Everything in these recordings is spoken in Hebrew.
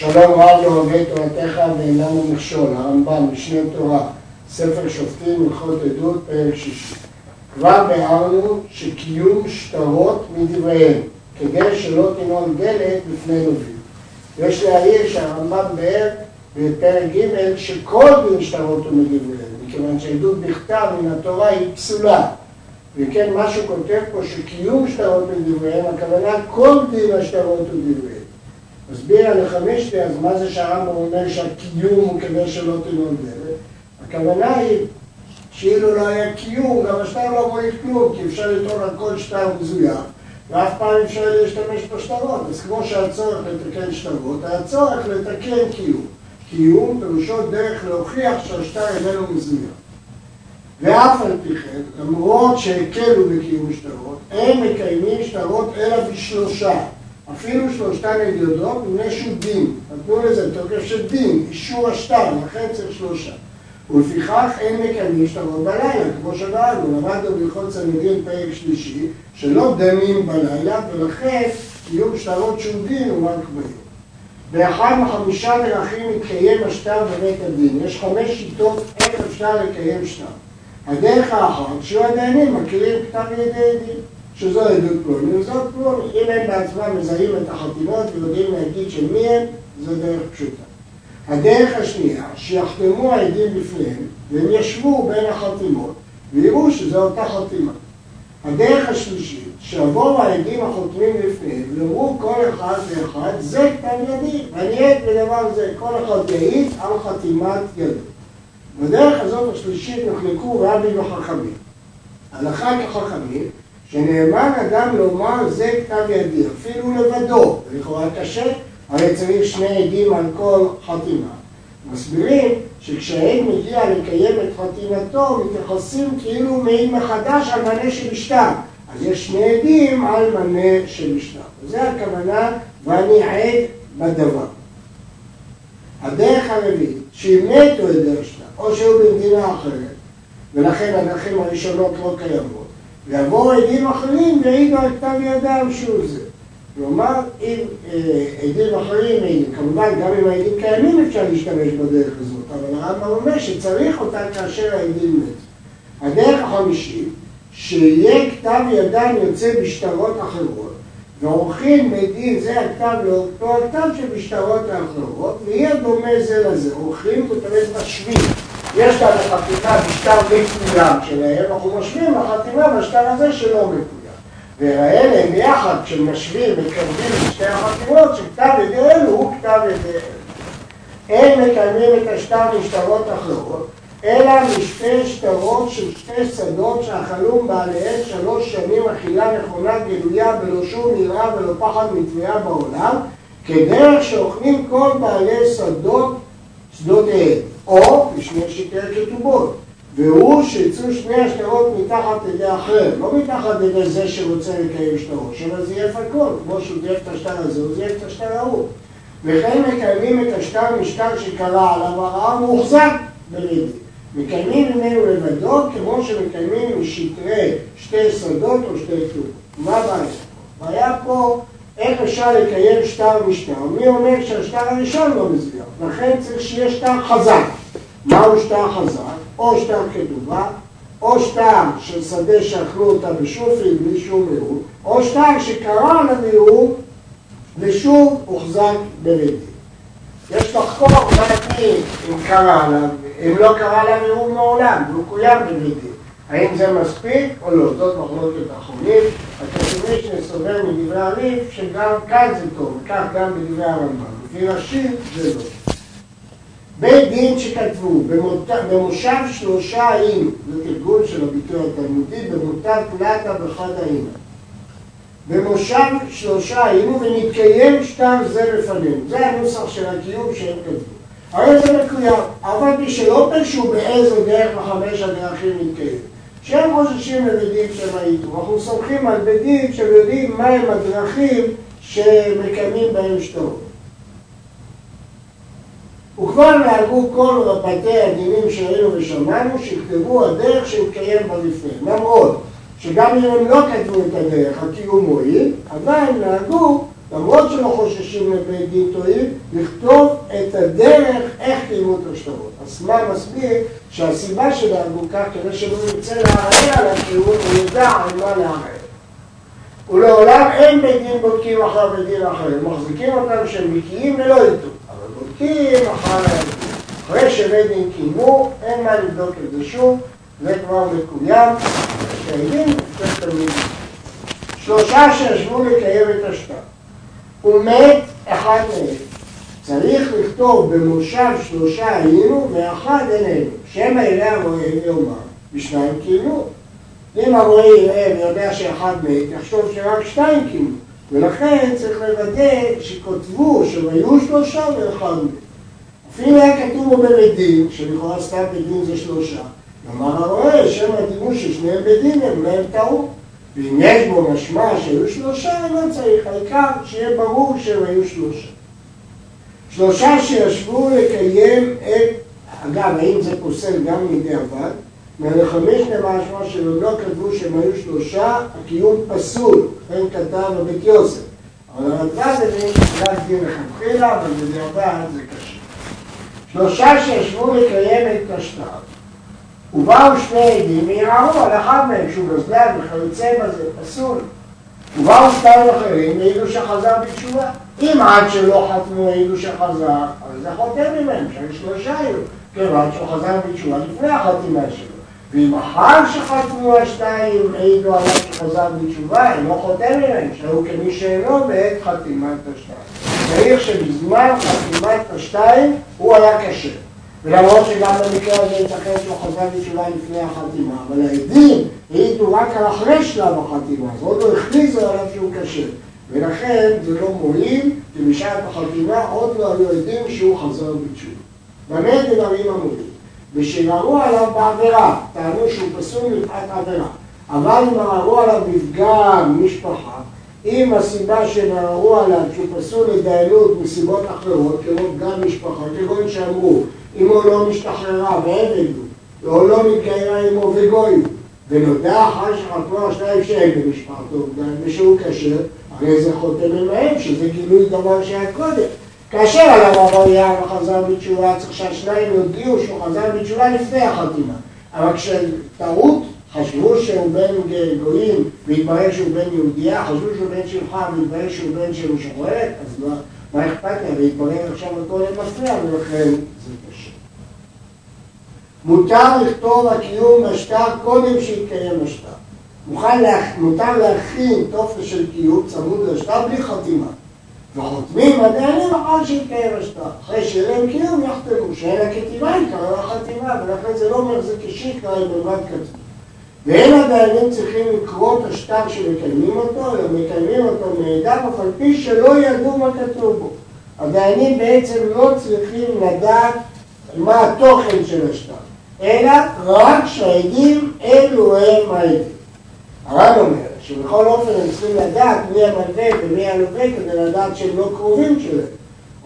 שלום רב לא אוהב תורתך ואיננו מכשול, הרמב"ם, משנה תורה, ספר שופטים, הלכות עדות, פרק שישי. כבר ביארנו שקיום שטרות מדבריהם, כדי שלא תנעול דלת בפני נובים. יש להעיר שהרמב"ם באר בפרק ג' שכל דין שטרות הוא מדבריהם, מכיוון שעדות בכתב מן התורה היא פסולה. וכן מה שהוא כותב פה שקיום שטרות מדבריהם, הכוונה כל דין השטרות הוא דבריהם. מסביר על החמישתי, אז מה זה שהרמב"ם אומר שהקיום הוא כדי שלא תנעול דלת? הכוונה היא שאילו לא היה קיום, גם השטר לא רואה כלום, כי אפשר לטעון על כל שטר מזויף, ואף פעם אפשר להשתמש בשטרות. אז כמו שהיה צורך לתקן שטרות, היה צורך לתקן קיום. קיום פירושו דרך להוכיח שהשטר איננו מזויף. ואף על פי כן, למרות שהקלו בקיום שטרות, הם מקיימים שטרות אלא בשלושה. אפילו שלושתן הגיודות, מפני שהוא דין. נתנו לזה תוקף של דין, אישור השטר, לכן צריך שלושה. ולפיכך אין מקיימים שטרות בלילה, כמו שראינו, למדנו בהלכות סנהדרין פרק שלישי, שלא דנים בלילה, ולכן קיום שטרות שהוא דין הוא ביום. באחד מחמישה דרכים מתקיים השטר בבית הדין. יש חמש שיטות איך אפשר לקיים שטר. הדרך האחת, שהוא הדיינים מכירים כתב ידי דין. שזו עדות פלוני וזאת פלוני. אם הם בעצמם מזהים את החתימות ויודעים להגיד של מי הם, זו דרך פשוטה. הדרך השנייה, שיחתמו העדים בפניהם, והם ישבו בין החתימות, ויראו שזו אותה חתימה. הדרך השלישית, שיבואו העדים החותמים לפניהם, ויאמרו כל אחד ואחד, זה כתב ידי, ואני עד בדבר זה, כל אחד יעיד על חתימת ידו. בדרך הזאת השלישית נחלקו רבי וחכמים. הלכה כחכמים, שנאמן אדם לומר זה כתב ידי, אפילו לבדו, לכאורה קשה, הרי צריך שני עדים על כל חתימה. מסבירים שכשהעד מגיע לקיים את חתימתו, מתייחסים כאילו מעיד מחדש על מנה שבשטר. אז יש שני עדים על מנה שבשטר. זה הכוונה, ואני עד בדבר. הדרך הרביעית, שאם מתו עדי השטר, או שהוא במדינה אחרת, ולכן הדרכים הראשונות לא קיימות, ויבואו עדים אחרים ויעידו על כתב ידם שהוא זה. כלומר, אם אה, עדים אחרים מעידים, כמובן גם אם העדים קיימים אפשר להשתמש בדרך הזאת, אבל הרמב"ם אומר שצריך אותה כאשר העדים מתו. הדרך החמישית, שיהיה כתב ידם יוצא בשטרות אחרות, ועורכים בית דין זה הכתב לאותו הכתב שבשטרות האחרות, ויהיה דומה זה לזה. עורכים זאת אומרת משווים. יש כאן לחתימה בשטר מקוים שלהם, אנחנו משווים לחתימה בשטר הזה שלא מקוים. ויראה להם ביחד, כשמשווים, מתקרבים לשתי החתימות, שכתב ידי אלו הוא כתב ידי אלו. אין מקיימים את השטר משטרות אחרות, אלא משתי שטרות של שתי שדות שאכלו בעליהן שלוש שנים אכילה נכונה גלויה בלא שום נראה ולא פחד מתביעה בעולם, כדרך שאוכלים כל בעלי שדות שדותיהם, או בשני שקרי כתובות. והוא שיצאו שני השטרות מתחת ידי אחר, לא מתחת ידי זה שרוצה לקיים שטרות, שמא זייף הכל, כמו שהוא זייף את השטר הזה, הוא זייף את השטר ההוא. וכן מקיימים את השטר משטר שקרה עליו הרעה מוחזק ברידי. מקיימים ממנו לבדו כמו שמקיימים משטרי שתי שדות או שתי כתובות. מה הבעיה? הבעיה פה איך אפשר לקיים שטר משטר. מי אומר שהשטר הראשון לא מזויף? לכן צריך שיהיה שטר חזק. מהו שטר חזק? או שטר כתובה, או שטר של שדה שאכלו אותה בשופי בלי שום מיעוט, או שטר שקרה על המיעוט ושוב הוחזק ברידי. יש לחקור בעתיד אם קרה עליו, אם לא קרה עליו ערעור מעולם, והוא קוים ברידי. האם זה מספיק או לא? זאת מחלוקת האחרונים. הכתובים שנסובר מדברי הריף שגם כאן זה טוב, וכך גם בדברי הרמב"ם. לפי ראשי זה לא. בית דין שכתבו במושב שלושה האם, זה תרגול של הביטוי התלמודי, במותג פלטה בחד האם. במושב שלושה היינו ונתקיים שטר זה בפנינו. זה הנוסח של הקיום שהם כתבו. הרי זה מקוים, אבל מי שלא פרשו באיזו דרך בחמש הדרכים מתקיים. שהם חוששים לבידים שהם הייתו. אנחנו סומכים על בידים שהם יודעים מהם הדרכים שמקיימים בהם שטרות. וכבר נהגו כל בתי הדינים שראינו ושמענו שיכתבו הדרך שמתקיים בה למרות שגם אם הם לא כתבו את הדרך, הקיום מועיל, אבל הם נהגו למרות שלא חוששים לבית דין טועים, לכתוב את הדרך איך קיימו את השטרות. הסמל מסביר שהסיבה שלנו כך כדי שלא ירצה לערער על הקיום, הוא ידע על מה לערער. ולעולם אין בית דין בודקים אחר בית דין אחר, הם מחזיקים אותם שהם בקיאים ולא ידעו, אחר אחרי שבית דין קיימו, אין מה לבדוק את זה שוב, זה כבר מקוים, שהעדים יותר תמיד. שלושה שישבו לקיים את השטר. הוא מת אחד מהם. צריך לכתוב במושב שלושה היינו ואחד איננו. שם יראה הרואה יאמר, בשניים קיימו. אם הרואה יראה ויודע שאחד מת, יחשוב שרק שתיים קיימו. ולכן צריך לוודא שכותבו שהיו שלושה ואחד מת. אפילו היה כתוב בבית דין, שלכאורה סתם בית דין זה שלושה. כלומר הרואה שם הדימוש ששניהם בית דין הם להם טעות. ואם יש בו משמע שהיו שלושה, לא צריך, העיקר שיהיה ברור שהם היו שלושה. שלושה שישבו לקיים את, אגב, האם זה פוסל גם מידי עבד? מהלחמיש למשמע שעוד לא כתבו שהם היו שלושה, הקיום פסול, לכן כתב בבית יוסף. אבל הרדב"ז הבין רק דין לכתחילה, אבל בדיעבד זה קשה. שלושה שישבו לקיים את השטר. ובאו שני עדים וערערו על אחד מהם שהוא גזלן וכיוצא בזה, פסול. ובאו שתיים אחרים והעידו שחזר בתשובה. אם עד שלא חתמו העידו שחזר, אז זה חותם ממנו, שהיו שלושה היו, כיוון שהוא חזר בתשובה לפני החתימה שלו. ואם אחר שחתמו השתיים העידו עליו שחזר בתשובה, הם לא חותם ממנו, שהיו כמי שאינו בעת חתימת השתיים. צריך שבזמן חתימת השתיים הוא היה קשה. ולמרות שגם במקרה הזה ייתכן שהוא חזר בתשובה לפני החתימה, אבל העדים העידו רק על אחרי שלב החתימה, אז עוד לא הכריזו עליו שהוא קשה. ולכן זה לא מועיל, כי בשעת החתימה עוד לא היו עדים שהוא חזר בתשובה. במה דברים אמורים? ושנראו עליו בעבירה, טענו שהוא פסול מפאת עבירה, אבל אם נראו עליו מפגע משפחה, אם הסיבה שנראו עליו שהוא פסול לדיינות מסיבות אחרות, כמו פגם משפחה, כגון שאמרו אמו לא משתחררה ועבד הוא, או לא מתגיירה עמו וגוי ונודע אחר שחתמו השניים שאין במשפחתו ושהוא כשר, הרי זה חותם ממהם שזה גילוי דבר שהיה קודם. כאשר עליו עבריין וחזר בתשובה, צריך שהשניים יודיעו שהוא חזר בתשובה לפני החתימה. אבל כשטעות, חשבו שהוא בן גויים והתברר שהוא בן יהודייה, חשבו שהוא בן שלך והתברר שהוא בן של משוחררת, אז מה, מה אכפת לה? והתברר עכשיו הכל מפריע ולכן זה קשה. מותר לכתוב הקיום בשטר קודם שיתקיים השטר. מותר להכין טופס של קיום צמוד לשטר בלי חתימה. וחותמים הדיינים אחר שיתקיים השטר. אחרי שיהיה להם קיום יחתמו, שאין הכתיבה קראה החתימה, ולכן זה לא אומר זה כשיקרא היא בלבד כתוב. ואין הדיינים צריכים לקרוא את השטר שמקיימים אותו, אלא מקיימים אותו נהדר, אף על פי שלא ידעו מה כתוב בו. הדיינים בעצם לא צריכים לדעת מה התוכן של השטר, אלא רק שהעדים אלו הם העדים. הרב אומר שבכל אופן הם צריכים לדעת מי המלווה ומי הלווה כדי לדעת שהם לא קרובים שלהם.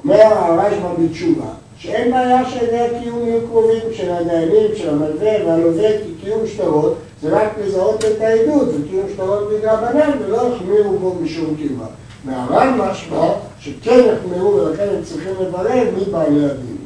אומר הרשב"א בתשובה שאין בעיה שעדי הקיום יהיו קרובים של הדיינים, של המלווה והלווה, כי קיום שטרות זה רק לזהות את העדות, וקיום שטרות בנן ולא החמירו בו משום קיבה. מהר"ן משמע שכן החמירו ולכן הם צריכים לברר מי בעלי הדין.